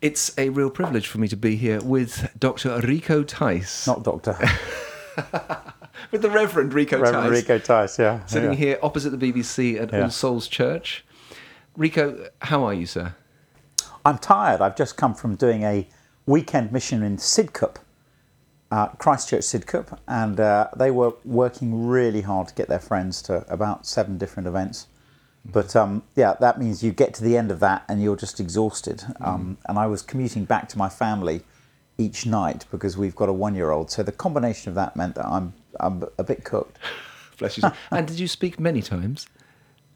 It's a real privilege for me to be here with Dr. Rico Tice. Not Doctor. with the Reverend Rico Reverend Tice. Rico Tice, yeah. Sitting yeah. here opposite the BBC at Yeah. All Souls Church. Rico, how are you, sir? I'm tired. I've just come from doing a weekend mission in Sidcup, uh, Christchurch Sidcup, and uh, they were working really hard to get their friends to about seven different events. But um, yeah, that means you get to the end of that and you're just exhausted. Um, and I was commuting back to my family each night because we've got a one-year-old. So the combination of that meant that I'm I'm a bit cooked. Bless you. and did you speak many times?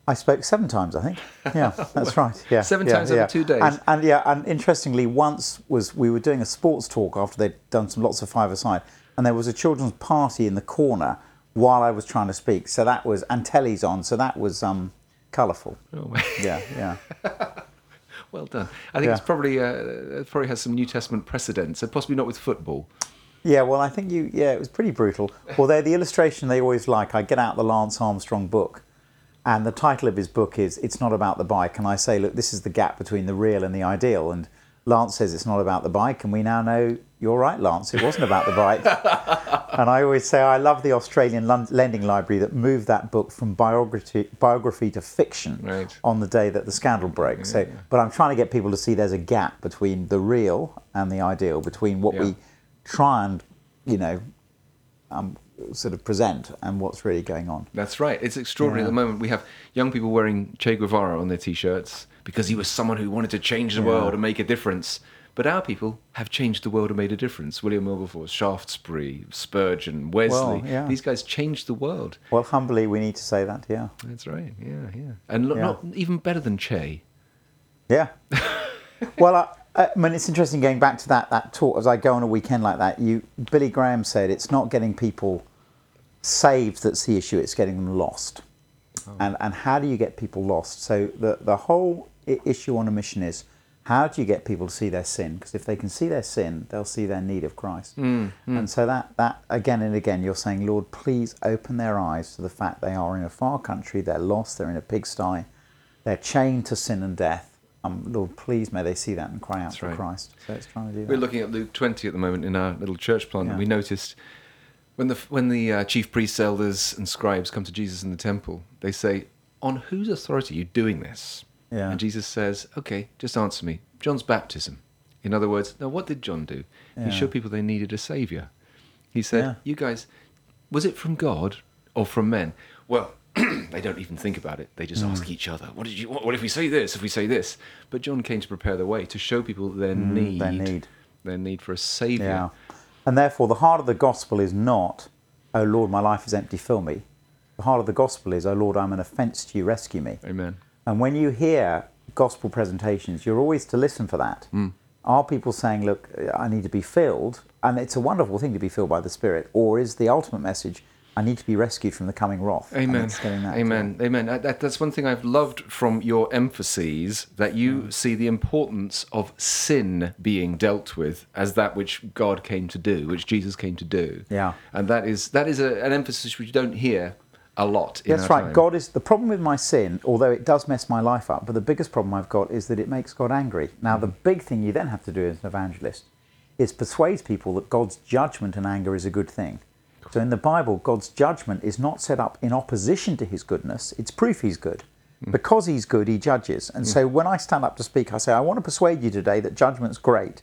I spoke seven times, I think. Yeah, that's right. Yeah, Seven yeah, times over two days? And, and yeah, and interestingly, once was we were doing a sports talk after they'd done some lots of five-a-side, and there was a children's party in the corner while I was trying to speak. So that was and telly's on, so that was um, colourful. Oh, Yeah, yeah. well done. I think Yeah. it's probably uh, it probably has some New Testament precedents, and possibly not with football. Yeah, well, I think you. Yeah, it was pretty brutal. Although the illustration they always like, I get out the Lance Armstrong book, and the title of his book is "It's not about the bike," and I say, look, this is the gap between the real and the ideal, and Lance says it's not about the bike, and we now know you're right, Lance. It wasn't about the bike. and I always say I love the Australian lending library that moved that book from biography biography to fiction Right. on the day that the scandal broke. So, but I'm trying to get people to see there's a gap between the real and the ideal, between what Yeah. we try and you know um, sort of present and what's really going on. That's right. It's extraordinary at the moment. We have young people wearing Che Guevara on their t-shirts because he was someone who wanted to change the world and make a difference. But our people have changed the world and made a difference. William Wilberforce, Shaftesbury, Spurgeon, Wesley. Well, yeah. These guys changed the world. Well, humbly, we need to say that. Yeah, That's right. Yeah, yeah. And look, Yeah. not even better than Che. yeah. well, I, I mean, it's interesting going back to that that talk as I go on a weekend like that. You, Billy Graham said, it's not getting people saved that's the issue; it's getting them lost. Oh. And and how do you get people lost? So the the whole issue on a mission is how do you get people to see their sin? Because if they can see their sin, they'll see their need of Christ. And so that that again and again, you're saying, Lord, please open their eyes to the fact they are in a far country, they're lost, they're in a pigsty, they're chained to sin and death. Um, Lord, please may they see that and cry out for right. Christ. So it's trying to do that. We're looking at Luke 20 at the moment in our little church plant, and we noticed when the when the uh, chief priests, elders, and scribes come to Jesus in the temple, they say, "On whose authority are you doing this?" Yeah. And Jesus says, "Okay, just answer me. John's baptism. In other words, now what did John do? Yeah. He showed people they needed a savior. He said, Yeah. "You guys, was it from God or from men?" Well. they don't even think about it. They just Mm. ask each other, "What did you? What, what if we say this? If we say this?" But John came to prepare the way to show people their need, Mm, their need. their need for a savior. Yeah. And therefore, the heart of the gospel is not, oh Lord, my life is empty, fill me. The heart of the gospel is, oh Lord, I'm an offence to you, rescue me. Amen. And when you hear gospel presentations, you're always to listen for that. Are people saying, look, I need to be filled? And it's a wonderful thing to be filled by the Spirit. Or is the ultimate message, I need to be rescued from the coming wrath? Amen. Amen. Amen. That, that- that's one thing I've loved from your emphases that you Mm. see the importance of sin being dealt with as that which God came to do, which Jesus came to do. Yeah. And that is that is a, an emphasis which you don't hear a lot. In That's right. time. God is the problem with my sin, although it does mess my life up. But the biggest problem I've got is that it makes God angry. Now, the Mm-hmm. big thing you then have to do as an evangelist is persuade people that God's judgment and anger is a good thing. So in the Bible, God's judgment is not set up in opposition to his goodness, it's proof he's good. Mm. Because he's good, he judges. And so when I stand up to speak, I say, I want to persuade you today that judgment's great.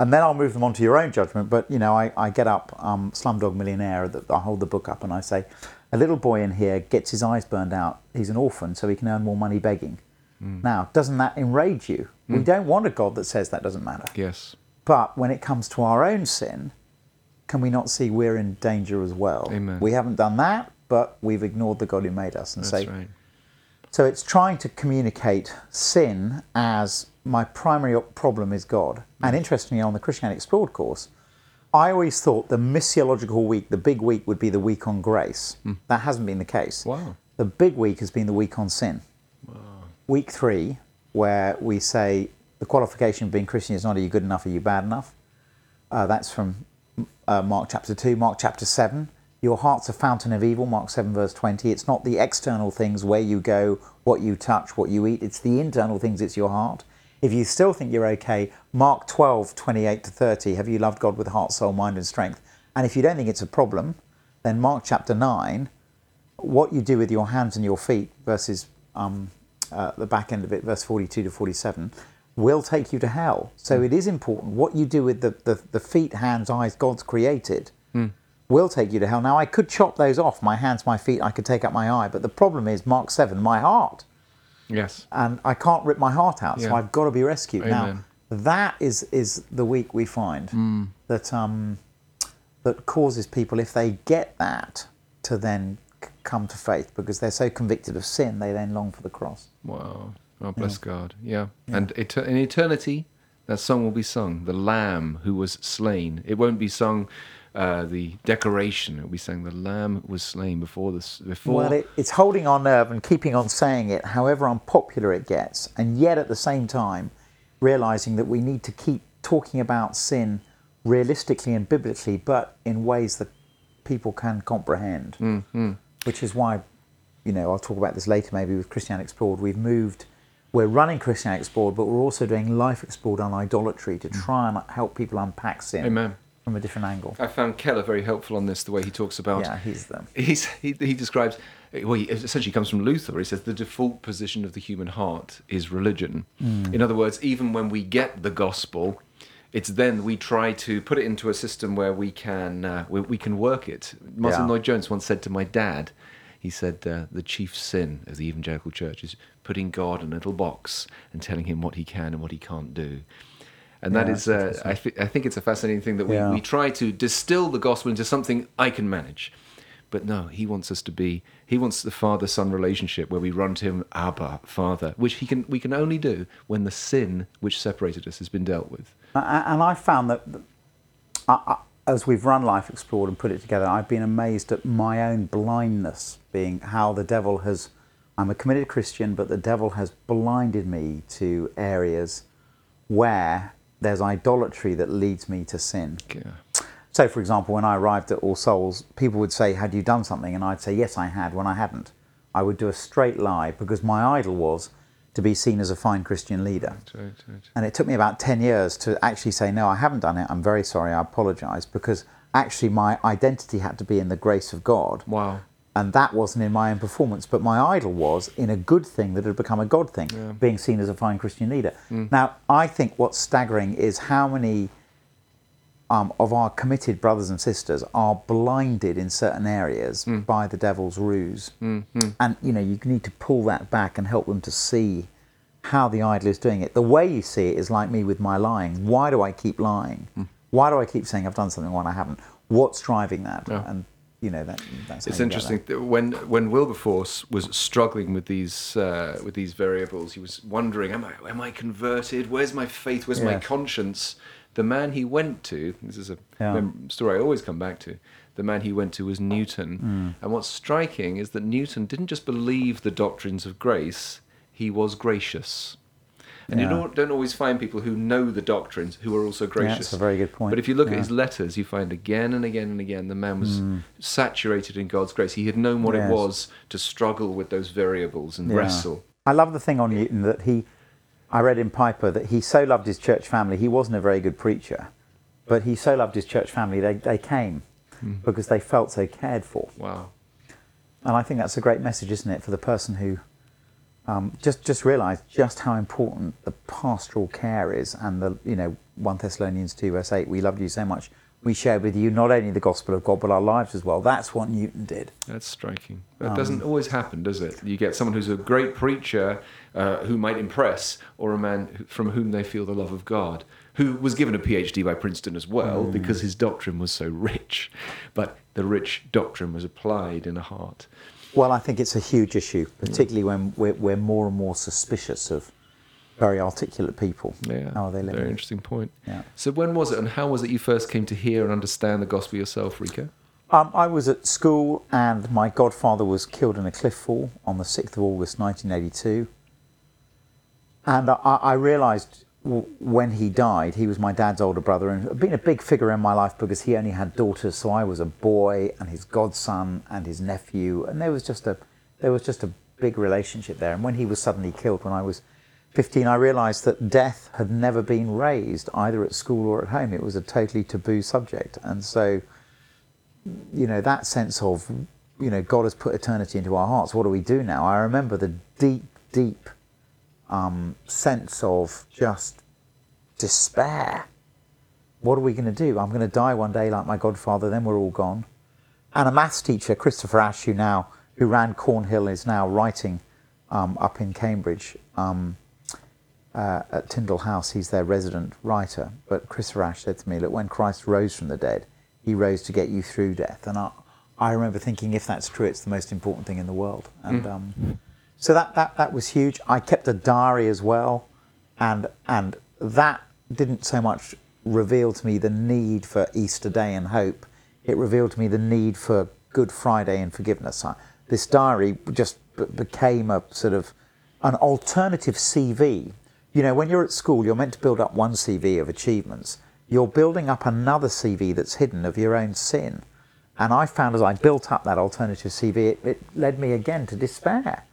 And then I'll move them on to your own judgment. But, you know, I, I get up, um, Slumdog Millionaire, that I hold the book up and I say, a little boy in here gets his eyes burned out. He's an orphan, so he can earn more money begging. Mm. Now, doesn't that enrage you? We mm. don't want a God that says that doesn't matter. Yes. But when it comes to our own sin, can we not see we're in danger as well? Amen. We haven't done that, but we've ignored the God who made us. And That's say, right. so it's trying to communicate sin as my primary problem is God. And mm. interestingly, on the Christianity Explored course, I always thought the missiological week, the big week, would be the week on grace. That hasn't been the case. Wow. The big week has been the week on sin. Wow. Week three, where we say the qualification of being Christian is not are you good enough, are you bad enough? Uh, that's from uh, Mark chapter 2, Mark chapter 7. Your heart's a fountain of evil, Mark 7, verse 20. It's not the external things where you go, what you touch, what you eat. It's the internal things, it's your heart. If you still think you're okay, Mark 12, 28 to 30, have you loved God with heart, soul, mind, and strength? And if you don't think it's a problem, then Mark chapter 9, what you do with your hands and your feet versus um, uh, the back end of it, verse 42 to 47, will take you to hell. So it is important. What you do with the, the, the feet, hands, eyes God's created will take you to hell. Now, I could chop those off my hands, my feet, I could take out my eye, but the problem is, Mark 7, my heart. Yes. And I can't rip my heart out, so Yeah. I've got to be rescued. Now, that is, is the week we find that, um, that causes people, if they get that, to then c- come to faith because they're so convicted of sin, they then long for the cross. Wow. Oh, bless God. Yeah. And eter- in eternity, that song will be sung. The Lamb who was slain. It won't be sung. Uh, the decoration. Be saying the Lamb was slain before this. Before. Well, it, it's holding our nerve and keeping on saying it, however unpopular it gets, and yet at the same time, realizing that we need to keep talking about sin realistically and biblically, but in ways that people can comprehend. Which is why, you know, I'll talk about this later maybe with Christian Explored. We've moved, we're running Christian Explored, but we're also doing Life Explored on idolatry to try and help people unpack sin Amen. From a different angle. I found Keller very helpful on this. The way he talks about. Yeah, he's them. He's, he, he describes, well, he essentially comes from Luther. He says the default position of the human heart is religion. In other words, even when we get the gospel, it's then we try to put it into a system where we can uh, we, we can work it. Martin Yeah. Lloyd Jones once said to my dad, he said uh, the chief sin of the evangelical church is putting God in a little box and telling him what he can and what he can't do. And Yeah, that's uh, I, th- I think it's a fascinating thing that we, Yeah. we try to distill the gospel into something I can manage. But no, he wants us to be. He wants the father-son relationship where we run to him, Abba, Father, which he can. We can only do when the sin which separated us has been dealt with. And I found that as we've run Life Explored and put it together, I've been amazed at my own blindness, being how the devil has. I'm a committed Christian, but the devil has blinded me to areas where there's idolatry that leads me to sin. Yeah. So, for example, when I arrived at All Souls, people would say, Had you done something? And I'd say, Yes, I had, when I hadn't. I would do a straight lie because my idol was to be seen as a fine Christian leader. Right, right. And it took me about 10 years to actually say, no, I haven't done it. I'm very sorry. I apologize. Because actually, my identity had to be in the grace of God. Wow. And that wasn't in my own performance. But my idol was in a good thing that had become a God thing, being seen as a fine Christian leader. Mm. Now, I think what's staggering is how many um, of our committed brothers and sisters are blinded in certain areas mm. by the devil's ruse. Mm, and, you know, you need to pull that back and help them to see how the idol is doing it. The way you see it is like me with my lying. Why do I keep lying? Why do I keep saying I've done something when I haven't? What's driving that? Yeah. And, you know, that, that's It's interesting that when when Wilberforce was struggling with these uh, with these variables, he was wondering, "Am I am I converted? Where's my faith? Where's my conscience?" The man he went to. This is a Yeah. story I always come back to. The man he went to was Newton, Hmm. and what's striking is that Newton didn't just believe the doctrines of grace; he was gracious. And you don't, don't always find people who know the doctrines who are also gracious. that's a very good point. But if you look at his letters, you find again and again and again the man was hmm. saturated in God's grace. He had known what. Yes. it was to struggle with those variables and Yeah. wrestle. I love the thing on Newton that he, I read in Piper that he so loved his church family. He wasn't a very good preacher, but he so loved his church family. They, they came hmm. because they felt so cared for. Wow. And I think that's a great message, isn't it, for the person who um, just just realised just how important the pastoral care is, and the you know one Thessalonians two verse eight. We loved you so much. We shared with you not only the gospel of God but our lives as well. That's what Newton did. That's striking. Um, That doesn't always happen, does it? You get someone who's a great preacher uh, who might impress, or a man from whom they feel the love of God, who was given a PhD by Princeton as well Mm. because his doctrine was so rich. But the rich doctrine was applied in a heart. Well, I think it's a huge issue, particularly when we're, we're more and more suspicious of very articulate people. Yeah, How are they very living? interesting point. Yeah. So when was it, and how was it you first came to hear and understand the gospel yourself, Rico? Um, I was at school, and my godfather was killed in a cliff fall on the 6th of August 1982. And I, I realised when he died, he was my dad's older brother and been a big figure in my life because he only had daughters. So I was a boy and his godson and his nephew, and there was just a there was just a big relationship there. And when he was suddenly killed when I was 15, I realised that death had never been raised either at school or at home. It was a totally taboo subject, and so you know that sense of you know God has put eternity into our hearts. What do we do now? I remember the deep, deep um, sense of just despair. What are we going to do? I'm going to die one day like my godfather. Then we're all gone. And a maths teacher, Christopher Ash, who now who ran Cornhill, is now writing um, up in Cambridge um, uh, at Tyndale House. He's their resident writer. But Christopher Ash said to me, "Look, when Christ rose from the dead, He rose to get you through death." And I, I remember thinking, if that's true, it's the most important thing in the world. And um, so that, that that was huge. I kept a diary as well, and and that didn't so much reveal to me the need for Easter Day and hope. It revealed to me the need for Good Friday and forgiveness. I, this diary just b- became a sort of an alternative CV. You know, when you're at school, you're meant to build up one CV of achievements. You're building up another CV that's hidden of your own sin. And I found as I built up that alternative CV, it, it led me again to despair.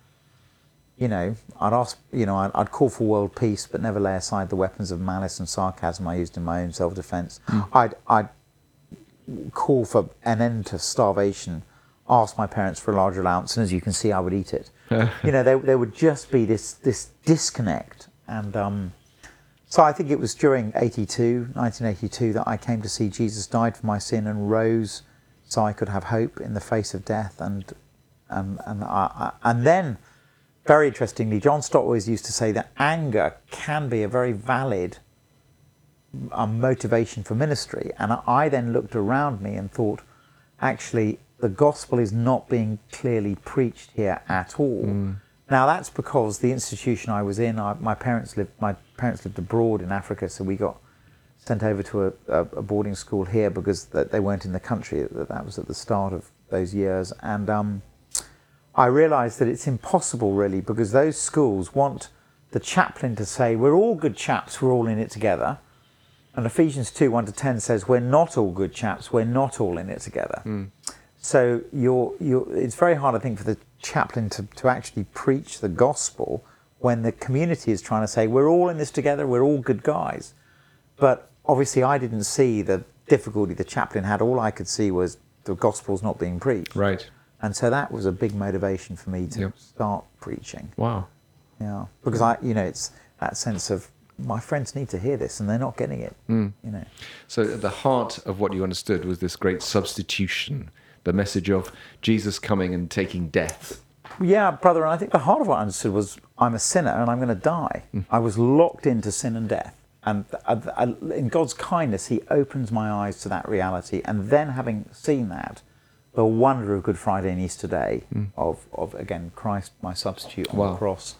You know, I'd ask, you know, I'd, I'd, call for world peace, but never lay aside the weapons of malice and sarcasm I used in my own self-defense. Mm. I'd, I'd call for an end to starvation, ask my parents for a larger allowance, and as you can see, I would eat it. you know, there, there would just be this this disconnect, and um, so I think it was during 82, 1982, that I came to see Jesus died for my sin and rose, so I could have hope in the face of death, and and and I, and then very interestingly, John Stott always used to say that anger can be a very valid um, motivation for ministry. And I then looked around me and thought, actually, the gospel is not being clearly preached here at all. Mm. Now that's because the institution I was in, I, my parents lived. My parents lived abroad in Africa, so we got sent over to a, a, a boarding school here because they weren't in the country. That, that was at the start of those years, and um, I realised that it's impossible really because those schools want the chaplain to say, We're all good chaps, we're all in it together. And Ephesians 2 1 to 10 says, We're not all good chaps, we're not all in it together. Mm. So you're, you're, it's very hard, I think, for the chaplain to, to actually preach the gospel when the community is trying to say, We're all in this together, we're all good guys. But obviously, I didn't see the difficulty the chaplain had. All I could see was the gospel's not being preached. Right. And so that was a big motivation for me to yep. start preaching. Wow. Yeah, because I, you know, it's that sense of my friends need to hear this and they're not getting it. Mm. You know. So at the heart of what you understood was this great substitution, the message of Jesus coming and taking death. Yeah, brother, and I think the heart of what I understood was I'm a sinner and I'm going to die. Mm. I was locked into sin and death. And in God's kindness, He opens my eyes to that reality. And then, having seen that, the wonder of Good Friday and Easter Day mm. of, of, again, Christ, my substitute on wow. the cross.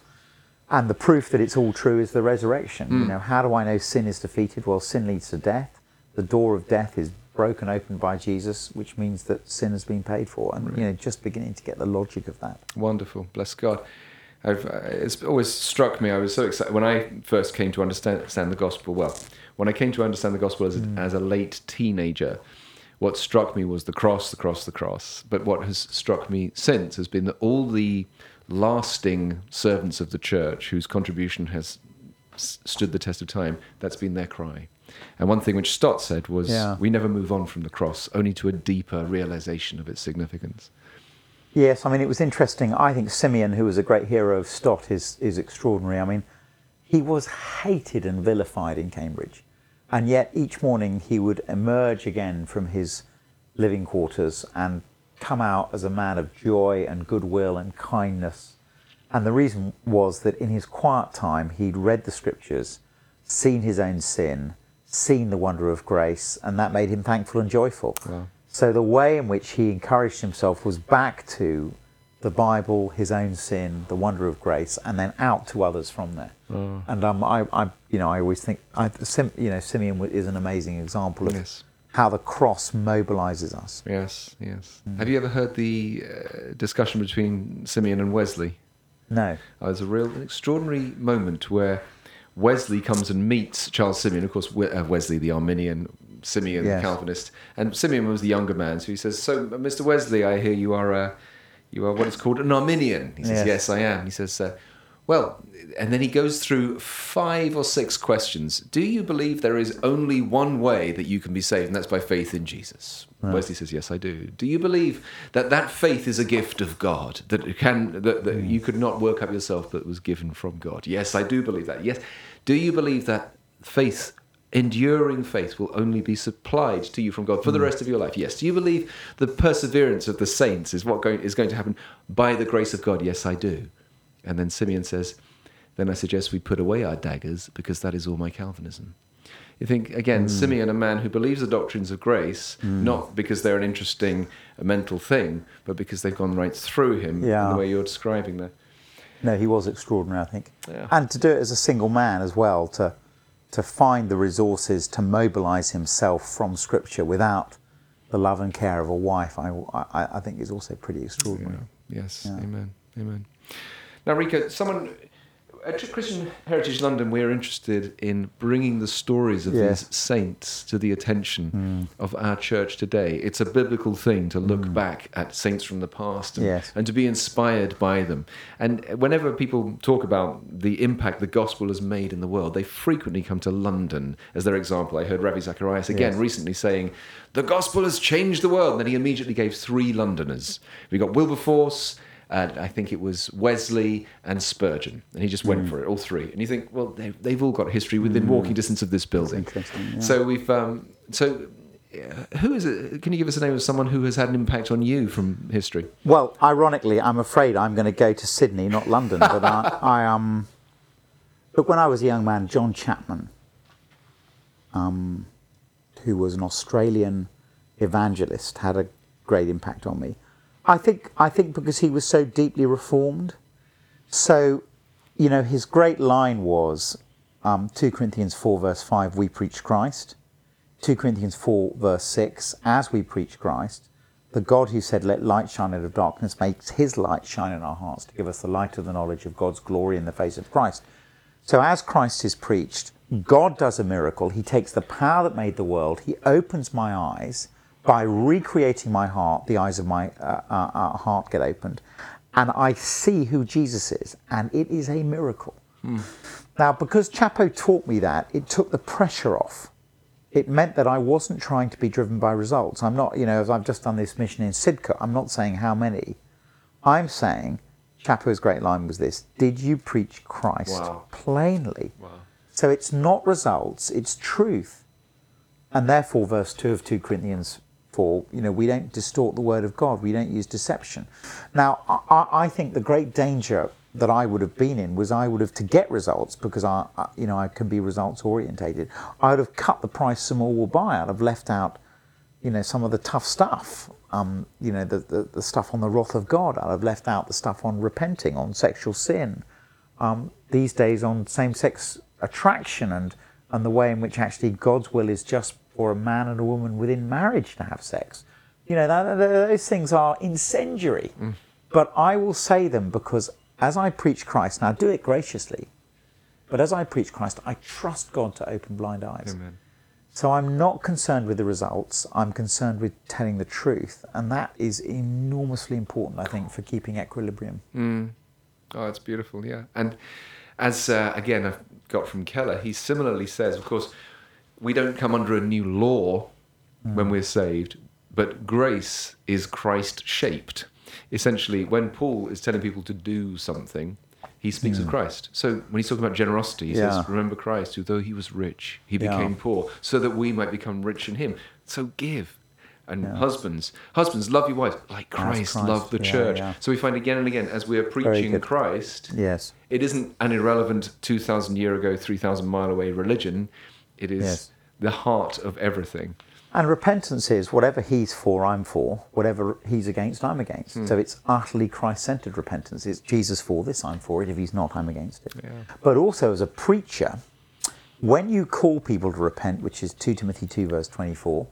And the proof that it's all true is the resurrection. Mm. You know, how do I know sin is defeated? Well, sin leads to death. The door of death is broken open by Jesus, which means that sin has been paid for. And, right. you know, just beginning to get the logic of that. Wonderful. Bless God. I've, uh, it's always struck me. I was so excited when I first came to understand, understand the gospel. Well, when I came to understand the gospel as a, mm. as a late teenager, what struck me was the cross, the cross, the cross. But what has struck me since has been that all the lasting servants of the church whose contribution has stood the test of time, that's been their cry. And one thing which Stott said was, yeah. we never move on from the cross, only to a deeper realization of its significance. Yes, I mean, it was interesting. I think Simeon, who was a great hero of Stott, is, is extraordinary. I mean, he was hated and vilified in Cambridge. And yet each morning he would emerge again from his living quarters and come out as a man of joy and goodwill and kindness. And the reason was that in his quiet time he'd read the scriptures, seen his own sin, seen the wonder of grace, and that made him thankful and joyful. Wow. So the way in which he encouraged himself was back to the Bible, his own sin, the wonder of grace, and then out to others from there. Oh. And um, I, I, you know, I always think, I, Sim, you know, Simeon is an amazing example of yes. how the cross mobilizes us. Yes, yes. Mm. Have you ever heard the uh, discussion between Simeon and Wesley? No. Uh, was a real an extraordinary moment where Wesley comes and meets Charles Simeon, of course, uh, Wesley, the Arminian, Simeon, yes. the Calvinist, and Simeon was the younger man. So he says, "So, Mr. Wesley, I hear you are." Uh, you are what is called an Arminian. He says, yes, yes I am. He says, uh, Well, and then he goes through five or six questions. Do you believe there is only one way that you can be saved, and that's by faith in Jesus? Wesley says, "Yes, I do." Do you believe that that faith is a gift of God that can that, that you could not work up yourself, but was given from God? Yes, I do believe that. Yes. Do you believe that faith enduring faith will only be supplied to you from God for the hmm. rest of your life. Yes. Do you believe the perseverance of the saints is what going, is going to happen by the grace of God? Yes, I do. And then Simeon says, then I suggest we put away our daggers because that is all my Calvinism. You think, again, hmm. Simeon, a man who believes the doctrines of grace, hmm. not because they're an interesting mental thing, but because they've gone right through him yeah. in the way you're describing there. No, he was extraordinary, I think. Yeah. And to do it as a single man as well, to to find the resources to mobilize himself from Scripture without the love and care of a wife, I, I, I think is also pretty extraordinary. Yes, amen, amen. Now, Rico, someone Uh, at Christian Heritage London, we're interested in bringing the stories of Yes. these saints to the attention hmm. of our church today. It's a biblical thing to look hmm. back at saints from the past and, Yes. and to be inspired by them. And whenever people talk about the impact the gospel has made in the world, they frequently come to London as their example. I heard Ravi Zacharias again Yes. recently saying, The gospel has changed the world. And then he immediately gave three Londoners. We got Wilberforce, and I think it was Wesley and Spurgeon. And he just went for it, all three. And you think, well, they've, they've all got history within walking distance of this building. interesting, yeah. So we've, um, so uh, who is it? Can you give us a name of someone who has had an impact on you from history? Well, ironically, I'm afraid I'm going to go to Sydney, not London. But I, I um, look, when I was a young man, John Chapman, um, who was an Australian evangelist, had a great impact on me. I think, I think because he was so deeply reformed. So, you know, his great line was um, 2 Corinthians 4, verse 5, we preach Christ. 2 Corinthians 4, verse 6, as we preach Christ, the God who said, Let light shine out of darkness, makes his light shine in our hearts to give us the light of the knowledge of God's glory in the face of Christ. So, as Christ is preached, God does a miracle. He takes the power that made the world, He opens my eyes by recreating my heart. The eyes of my uh, uh, uh, heart get opened, and I see who Jesus is, and it is a miracle. Now, because Chappo taught me that, it took the pressure off it meant that I wasn't trying to be driven by results. I'm not, you know, as I've just done this mission in Sidcup, I'm not saying how many. I'm saying, Chappo's great line was this Did you preach Christ Wow. plainly? Wow. So it's not results, it's truth. And therefore, verse 2 of 2 Corinthians 4, you know, we don't distort the word of God, we don't use deception. Now, I, I- think the great danger that I would have been in was I would have, to get results, because I, I you know, I can be results orientated, I would have cut the price some more will buy. I'd have left out, you know, some of the tough stuff. Um, you know, the, the, the stuff on the wrath of God. I'd have left out the stuff on repenting, on sexual sin, um, these days on same-sex attraction and and the way in which actually God's will is just for a man and a woman within marriage to have sex. You know, that, that- those things are incendiary. But I will say them because as I preach Christ, now do it graciously, but as I preach Christ, I trust God to open blind eyes. Amen. So I'm not concerned with the results. I'm concerned with telling the truth, and that is enormously important, I think, for keeping equilibrium. Oh, it's beautiful, yeah. And as uh, again I've got from Keller, he similarly says, of course, we don't come under a new law when we're saved, but grace is Christ shaped. Essentially, when Paul is telling people to do something, he speaks of Christ. So when he's talking about generosity, he Yeah. says, "Remember Christ, who though he was rich, he Yeah. became poor, so that we might become rich in him." So give. And husbands, husbands, love your wives like Christ, Christ. loved the Yeah, church. yeah. So we find again and again as we are preaching. Christ, Yes. it isn't an irrelevant 2,000 year ago, 3,000 mile away religion. It is Yes. the heart of everything. And repentance is whatever he's for, I'm for. Whatever he's against, I'm against. Hmm. So it's utterly Christ centered repentance. It's Jesus for this, I'm for it. If he's not, I'm against it. But also, as a preacher, when you call people to repent, which is 2 Timothy 2, verse 24,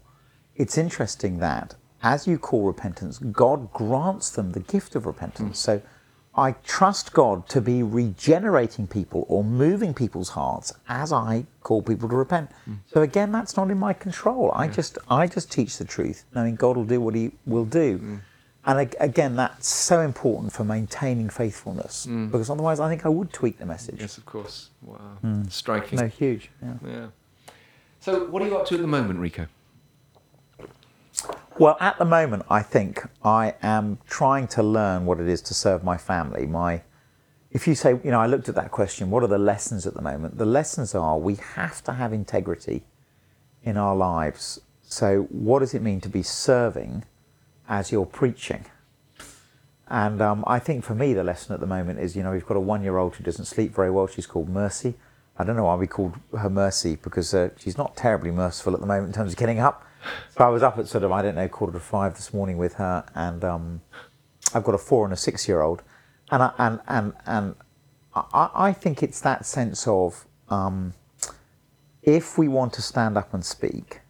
it's interesting that as you call repentance, God grants them the gift of repentance. Hmm. So I trust God to be regenerating people or moving people's hearts as I call people to repent. Mm. So again, that's not in my control. I just I just teach the truth, knowing God will do what He will do. Mm. And again, that's so important for maintaining faithfulness mm. because otherwise, I think I would tweak the message. Yes, of course. Wow. Striking. No, huge. Yeah. Yeah. So, what are you up to at the moment, Rico? Well, at the moment, I think I am trying to learn what it is to serve my family. My, if you say, you know, I looked at that question, what are the lessons at the moment? The lessons are we have to have integrity in our lives. So, what does it mean to be serving as you're preaching? And um, I think for me, the lesson at the moment is, you know, we've got a one-year-old who doesn't sleep very well. She's called Mercy. I don't know why we called her Mercy because uh, she's not terribly merciful at the moment in terms of getting up. So I was up at sort of I don't know quarter to five this morning with her, and um, I've got a four and a six-year-old, and I, and and and I, I think it's that sense of um, if we want to stand up and speak,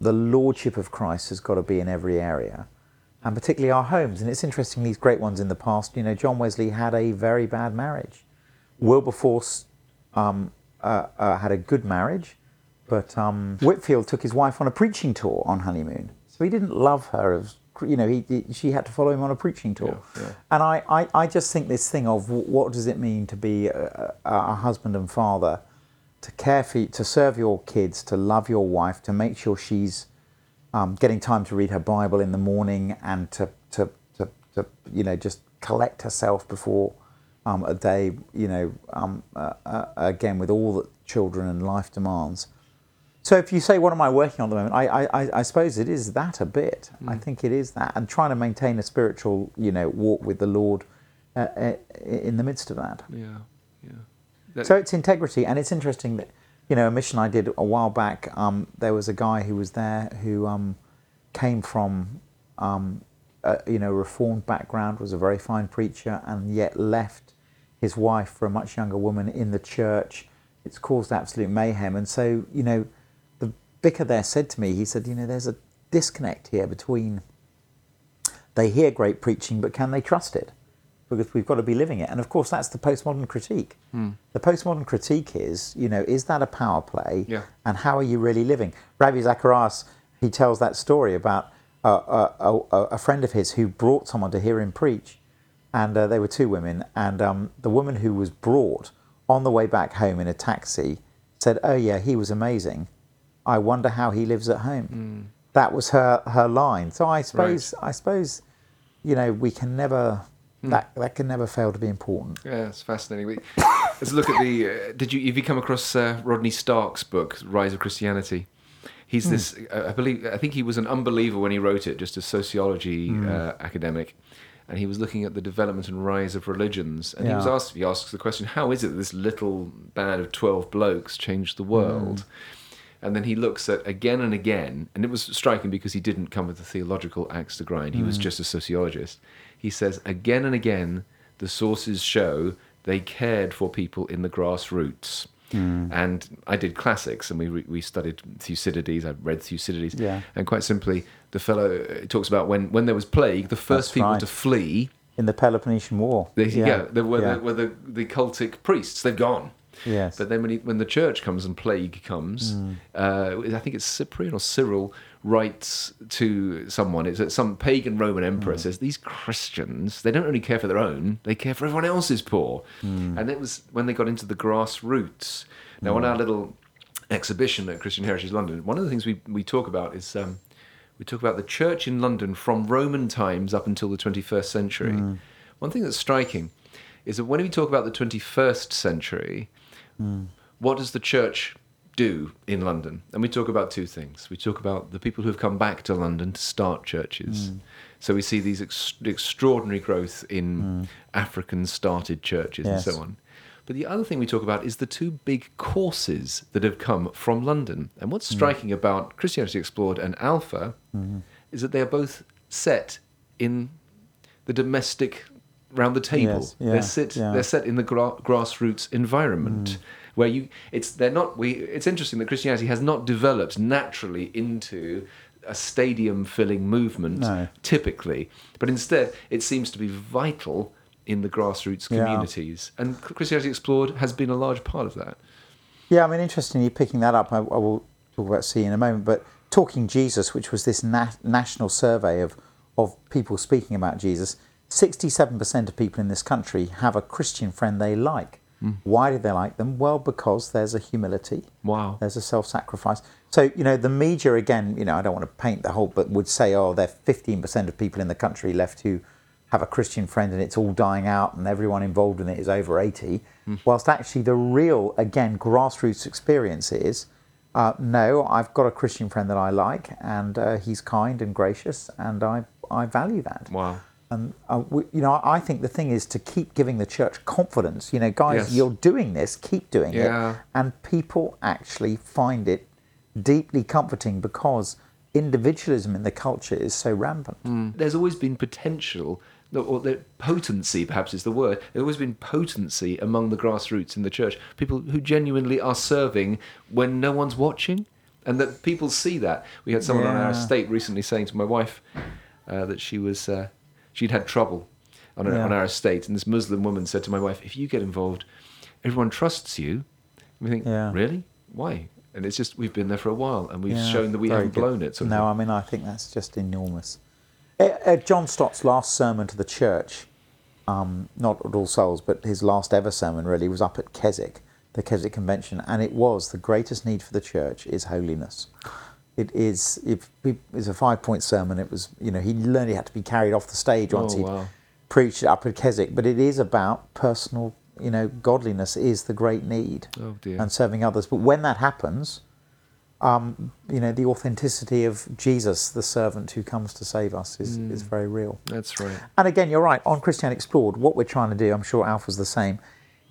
the lordship of Christ has got to be in every area, and particularly our homes. And it's interesting these great ones in the past. You know, John Wesley had a very bad marriage. Wilberforce um, uh, uh, had a good marriage, but um, Whitefield took his wife on a preaching tour on honeymoon. So he didn't love her as you know. He, he she had to follow him on a preaching tour, Yeah, yeah. and I, I, I just think this thing of what does it mean to be a, a, husband and father, to care for, to serve your kids, to love your wife, to make sure she's um, getting time to read her Bible in the morning, and to to, to, to you know just collect herself before um, a day, you know, um, uh, uh, again with all that children and life demands. So if you say, what am I working on at the moment? I, I, I- I suppose it is that a bit. I think it is that, and trying to maintain a spiritual, you know, walk with the Lord uh, uh, in the midst of that. Yeah, yeah. That- So it's integrity, and it's interesting that, you know, a mission I did a while back. Um, there was a guy who was there who um, came from, um, a, you know, reformed background, was a very fine preacher, and yet left his wife for a much younger woman in the church. It's caused absolute mayhem, and so you know, vicar there said to me, he said, you know, there's a disconnect here between they hear great preaching, but can they trust it? Because we've got to be living it. And of course, that's the postmodern critique. The postmodern critique is, you know, is that a power play? Yeah. And how are you really living? Ravi Zacharias, he tells that story about a, a, a, a friend of his who brought someone to hear him preach. And uh, they were two women. And um, the woman who was brought on the way back home in a taxi said, Oh, yeah, he was amazing. I wonder how he lives at home. That was her, her line. So I suppose, I suppose, you know, we can never, that, that can never fail to be important. Yeah, it's fascinating. We- Let's look at the. Uh, did you have you come across uh, Rodney Stark's book, Rise of Christianity? He's this. Uh, I believe. I think he was an unbeliever when he wrote it, just a sociology uh, academic, and he was looking at the development and rise of religions. And he was Yeah. asked. He asks the question, "How is it that this little band of twelve blokes changed the world?" And then he looks at again and again, and it was striking because he didn't come with a theological axe to grind. He was just a sociologist. He says again and again, the sources show they cared for people in the grassroots. And I did classics, and we re- we studied Thucydides. I read Thucydides, Yeah. and quite simply, the fellow uh, talks about when when there was plague, the first That's people right. to flee, In the Peloponnesian War. they, yeah, there were, yeah. The, were the the cultic priests. They've gone. Yes. But then when, he, when the church comes and plague comes, Mm. uh, I think it's Cyprian or Cyril writes to someone, it's that some pagan Roman emperor Mm. says, These Christians, they don't only care for their own, they care for everyone else's poor. Mm. And it was when they got into the grassroots. Now, on our little exhibition at Christian Heritage London, one of the things we, we talk about is um, we talk about the church in London from Roman times up until the 21st century. Mm. One thing that's striking is that when we talk about the 21st century, Mm. what does the church do in London? And we talk about two things. We talk about the people who have come back to London to start churches. Mm. So we see these ex- extraordinary growth in mm. African started churches Yes. and so on. But the other thing we talk about is the two big courses that have come from London. And what's striking about Christianity Explored and Alpha mm-hmm. is that they are both set in the domestic round the table. Yes, yeah, they're sit yeah. they're set in the gra- grassroots environment mm. where you it's they're not we it's interesting that Christianity has not developed naturally into a stadium filling movement No. typically but instead it seems to be vital in the grassroots Yeah. communities and Christianity Explored has been a large part of that Yeah, I mean, interestingly, picking that up, I, I will talk about C in a moment, but Talking Jesus, which was this na- national survey of of people speaking about Jesus, 67% of people in this country have a Christian friend they like. Why do they like them? Well, because there's a humility. Wow. There's a self-sacrifice. So you know, the media again. You know, I don't want to paint the whole, but would say, oh, there are 15% of people in the country left who have a Christian friend, and it's all dying out, and everyone involved in it is over 80. Whilst actually, the real, again, grassroots experience is, uh, no, I've got a Christian friend that I like, and uh, he's kind and gracious, and I I value that. Wow. And uh, we, you know, I think the thing is to keep giving the church confidence. You know, guys, Yes. you're doing this, keep doing Yeah. it, and people actually find it deeply comforting because individualism in the culture is so rampant. There's always been potential, or the potency perhaps is the word. There's always been potency among the grassroots in the church. People who genuinely are serving when no one's watching, and that people see that. We had someone on our estate recently saying to my wife uh, that she was uh, she'd had trouble on, our Yeah. on our estate, and this Muslim woman said to my wife, "If you get involved, everyone trusts you." And we think, Yeah. really? Why? And it's just we've been there for a while, and we've Yeah, shown that we haven't good. blown it. Sort no. I mean, I think that's just enormous. Uh, John Stott's last sermon to the church, um, not at All Souls, but his last ever sermon really was up at Keswick, the Keswick Convention, and it was the greatest need for the church is holiness. It is. If it was a five-point sermon, it was. You know, he learned he had to be carried off the stage once Oh, he wow. preached up at Keswick. But it is about personal. You know, godliness is the great need, Oh, and serving others. But when that happens, um, you know, the authenticity of Jesus, the servant who comes to save us, is, is Mm. very real. That's right. And again, you're right. On Christian Explored, what we're trying to do, I'm sure Alpha's the same,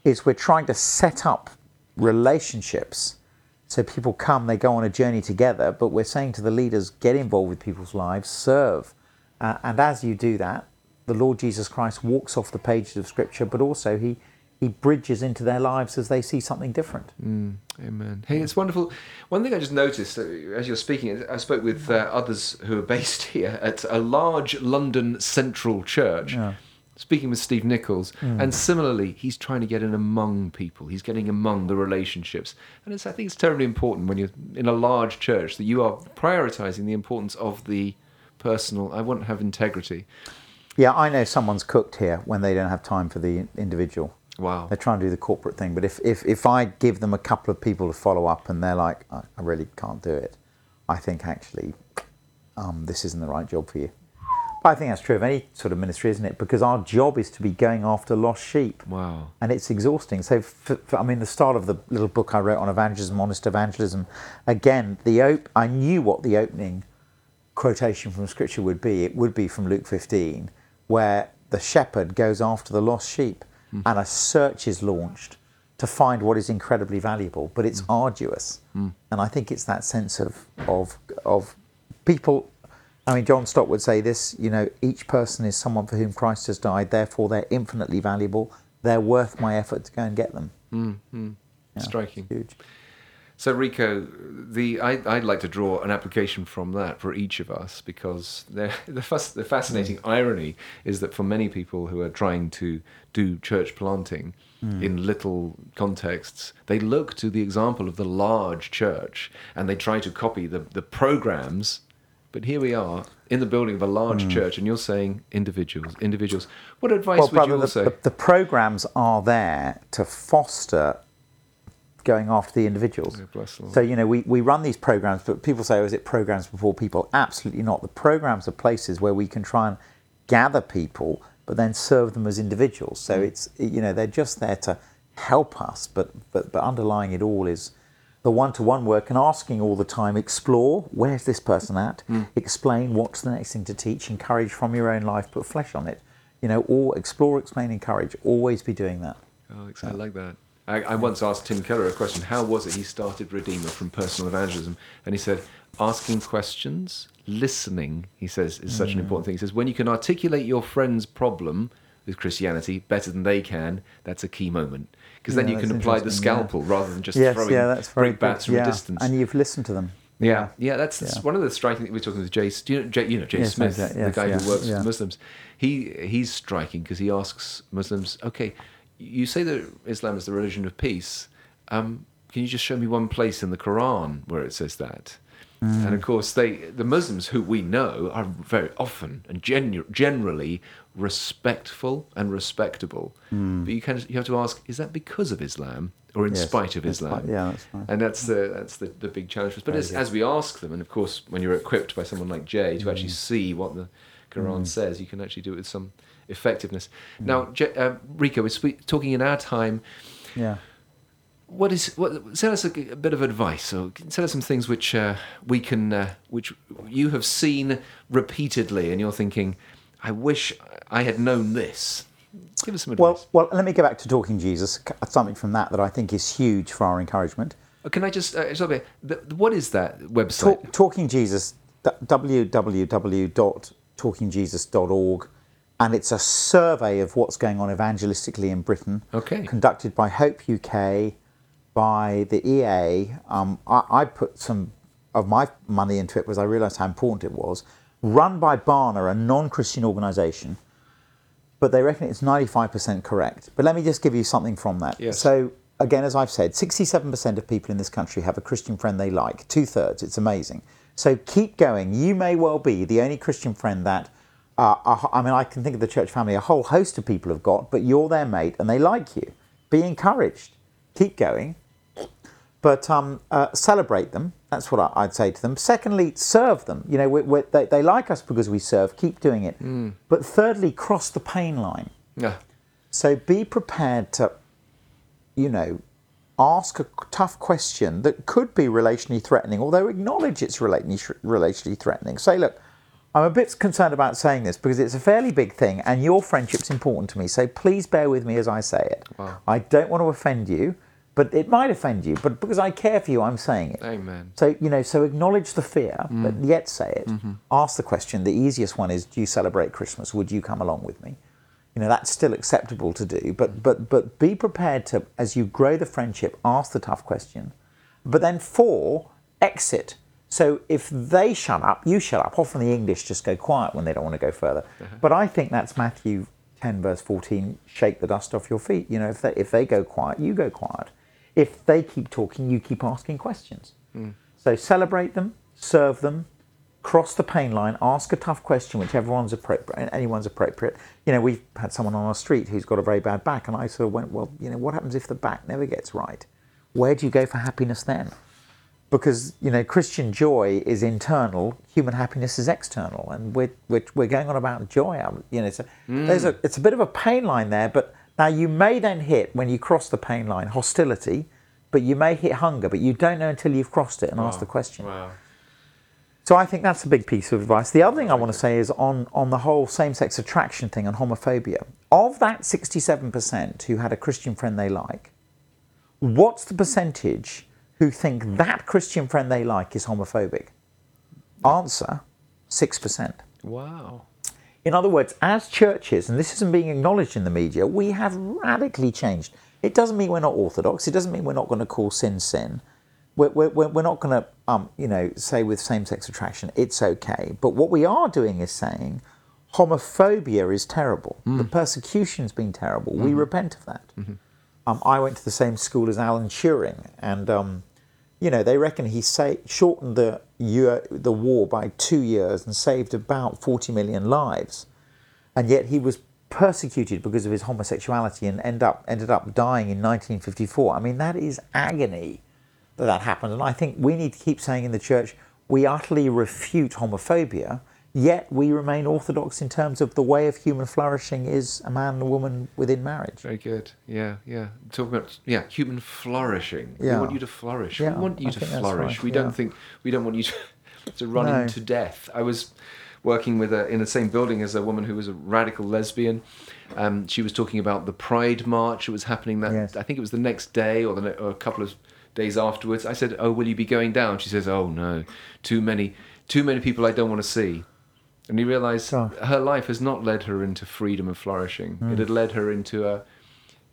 is we're trying to set up relationships. So people come, they go on a journey together, but we're saying to the leaders, get involved with people's lives, serve. Uh, and as you do that, the Lord Jesus Christ walks off the pages of Scripture, but also he, he bridges into their lives as they see something different. Mm, amen. Hey, it's wonderful. One thing I just noticed uh, as you're speaking, I spoke with uh, others who are based here at a large London central church. Yeah. Speaking with Steve Nichols, and similarly, he's trying to get in among people. He's getting among the relationships, and it's, I think it's terribly important when you're in a large church that you are prioritizing the importance of the personal. I want to have integrity. Yeah, I know someone's cooked here when they don't have time for the individual. Wow. They're trying to do the corporate thing, but if, if, if I give them a couple of people to follow up and they're like, I, I really can't do it, I think actually um, this isn't the right job for you. I think that's true of any sort of ministry, isn't it? Because our job is to be going after lost sheep. Wow. And it's exhausting. So, for, for, I mean, the start of the little book I wrote on evangelism, honest evangelism, again, the op- I knew what the opening quotation from Scripture would be. It would be from Luke 15, where the shepherd goes after the lost sheep hmm. and a search is launched to find what is incredibly valuable, but it's hmm. arduous. Hmm. And I think it's that sense of, of, of people. I mean, John Stott would say this you know, each person is someone for whom Christ has died, therefore they're infinitely valuable. They're worth my effort to go and get them. Mm, mm. Yeah, Striking. Huge. So Rico, the I, I'd like to draw an application from that for each of us because the the, fas- the fascinating mm. irony is that for many people who are trying to do church planting in little contexts, they look to the example of the large church and they try to copy the the programs. But here we are in the building of a large hmm. church, and you're saying individuals, individuals. What advice Well, would brother, you the, say? the, the programs are there to foster going after the individuals. Yeah, bless the Lord. So, you know, we, we run these programs, but people say, oh, is it programs before people? Absolutely not. The programs are places where we can try and gather people, but then serve them as individuals. So hmm. it's, you know, they're just there to help us, but, but, but underlying it all is the one-to-one work and asking all the time, explore, where's this person at? Explain what's the next thing to teach, encourage from your own life, put flesh on it. You know, or explore, explain, encourage. Always be doing that. Oh, I like that. I, I once asked Tim Keller a question. How was it he started Redeemer from personal evangelism? And he said, asking questions, listening, he says, is Mm. such an important thing. He says, when you can articulate your friend's problem with Christianity better than they can, that's a key moment. Because then Yeah, you can apply the interesting, yeah. scalpel rather than just yes, throwing yeah, that's very good. from a distance. And you've listened to them. Yeah, yeah, that's, that's Yeah. one of the striking. things We are talking with Jay. Do you know Jay? You know Jay Yes, Smith, yes, the guy who works with Muslims. He he's striking because he asks Muslims, "Okay, you say that Islam is the religion of peace. Um, can you just show me one place in the Quran where it says that? Mm. And of course, they the Muslims who we know are very often and genu- generally respectful and respectable. But you can you have to ask: Is that because of Islam or in Mm. Yes, spite of Islam? right. Yeah, that's right. And that's the that's the, the big challenge for us. But as, as we ask them, and of course, when you're equipped by someone like Jay to Mm. actually see what the Quran says, you can actually do it with some effectiveness. Now, Jay, uh, Rico, we're spe- talking in our time. Yeah. What is what? Tell us a, a bit of advice, or tell us some things which uh, we can, uh, which you have seen repeatedly, and you're thinking, "I wish I had known this." Give us some advice. Well, well, let me go back to talking Jesus. Something from that that I think is huge for our encouragement. Uh, Can I just uh? The, what is that website? Talk, Talking Jesus, www.talkingjesus.org, and it's a survey of what's going on evangelistically in Britain. Okay. Conducted by Hope UK, by the EA. Um, I, I put some of my money into it because I realised how important it was. Run by Barna, a non-Christian organisation, but they reckon it's 95% correct. But let me just give you something from that. Yes. So, again, as I've said, 67% of people in this country have a Christian friend they like, two thirds. It's amazing. So keep going. You may well be the only Christian friend that, uh, I mean, I can think of the church family, a whole host of people have got, but you're their mate and they like you. Be encouraged. Keep going but um, uh, celebrate them. That's what I, I'd say to them. Secondly, serve them. You know, we, we, they, they like us because we serve. Keep doing it. But thirdly, cross the pain line. Yeah. So be prepared to, you know, ask a tough question that could be relationally threatening, although acknowledge it's relationally, relationally threatening. Say, look, I'm a bit concerned about saying this because it's a fairly big thing and your friendship's important to me. So please bear with me as I say it. Wow. I don't want to offend you, but it might offend you. But because I care for you, I'm saying it. Amen. So you know, so acknowledge the fear, but mm. yet say it. Mm-hmm. Ask the question. The easiest one is, do you celebrate Christmas? Would you come along with me? You know, that's still acceptable to do, but but but be prepared to, as you grow the friendship, ask the tough question. But then four, exit. So if they shut up, you shut up. Often the English just go quiet when they don't want to go further. Uh-huh. But I think that's Matthew 10 verse 14. Shake the dust off your feet. You know, if they if they go quiet, you go quiet. If they keep talking, you keep asking questions. So celebrate them, serve them, cross the pain line, ask a tough question, which everyone's appropriate, anyone's appropriate. You know, we've had someone on our street who's got a very bad back, and I sort of went, well, you know, what happens if the back never gets right? Where do you go for happiness then? Because you know, Christian joy is internal, human happiness is external, and we're we're, we're going on about joy. um, You know, so there's a it's a bit of a pain line there, but now you may then hit when you cross the pain line hostility, but you may hit hunger, but you don't know until you've crossed it and asked the question. Wow. So I think that's a big piece of advice. The other thing I want to say is on, on the whole same-sex attraction thing and homophobia. Of that 67% who had a Christian friend they like, what's the percentage who think hmm. that Christian friend they like is homophobic? Answer, 6%. Wow. In other words, as churches, and this isn't being acknowledged in the media, we have radically changed. It doesn't mean we're not orthodox. It doesn't mean we're not going to call sin sin. We're, we're, we're not going to, um, you know, say with same-sex attraction it's okay. But what we are doing is saying homophobia is terrible. The persecution's been terrible. We repent of that. Um, I went to the same school as Alan Turing, and um, you know they reckon he sa- shortened the year, the war by two years and saved about forty million lives, and yet he was persecuted because of his homosexuality and end up ended up dying in 1954. I mean that is agony that that happened, and I think we need to keep saying in the church we utterly refute homophobia. Yet we remain orthodox in terms of the way of human flourishing is a man and a woman within marriage. Very good. Yeah, yeah. Talking about yeah, human flourishing. We want you to flourish. Yeah, we want you I to flourish. right, We yeah. don't think we don't want you to, to run No. into death. I was working with a, in the same building as a woman who was a radical lesbian. Um, she was talking about the Pride March that was happening that Yes. I think it was the next day or the or a couple of days afterwards. I said, "Oh, will you be going down?" She says, "Oh no, too many, too many people I don't want to see." And he realized Oh. her life has not led her into freedom and flourishing. Hmm. It had led her into a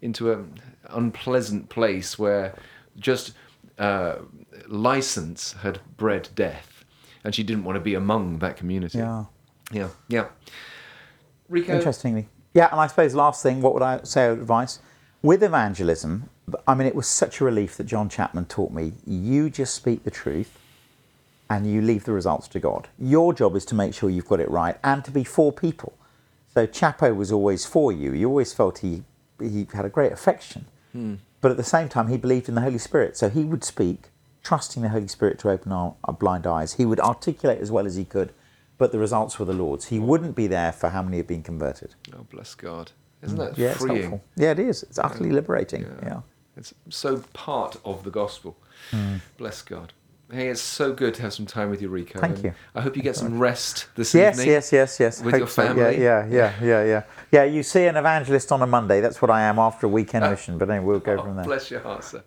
into an unpleasant place where just uh, license had bred death, and she didn't want to be among that community. Yeah. yeah, yeah. Rico, Interestingly. Yeah, and I suppose last thing, what would I say of advice? with evangelism, I mean, it was such a relief that John Chapman taught me you just speak the truth and you leave the results to God. Your job is to make sure you've got it right and to be for people. So Chappo was always for you. You always felt he, he had a great affection. But at the same time, he believed in the Holy Spirit. So he would speak, trusting the Holy Spirit to open our, our blind eyes. He would articulate as well as he could, but the results were the Lord's. He wouldn't be there for how many had been converted. Oh, bless God. Isn't that Yeah, it's freeing? helpful. Yeah, it is. It's utterly liberating. Yeah. It's so part of the gospel. Hmm. Bless God. Hey, it's so good to have some time with you, Rico. Thank and you. I hope you get some rest this Yes, evening. yes, yes, yes. Yes. With your Hope so. family. Yeah, yeah, yeah, yeah, yeah. Yeah, you see an evangelist on a Monday. That's what I am after a weekend uh, mission. But anyway, we'll go Oh, from there. bless your heart, sir.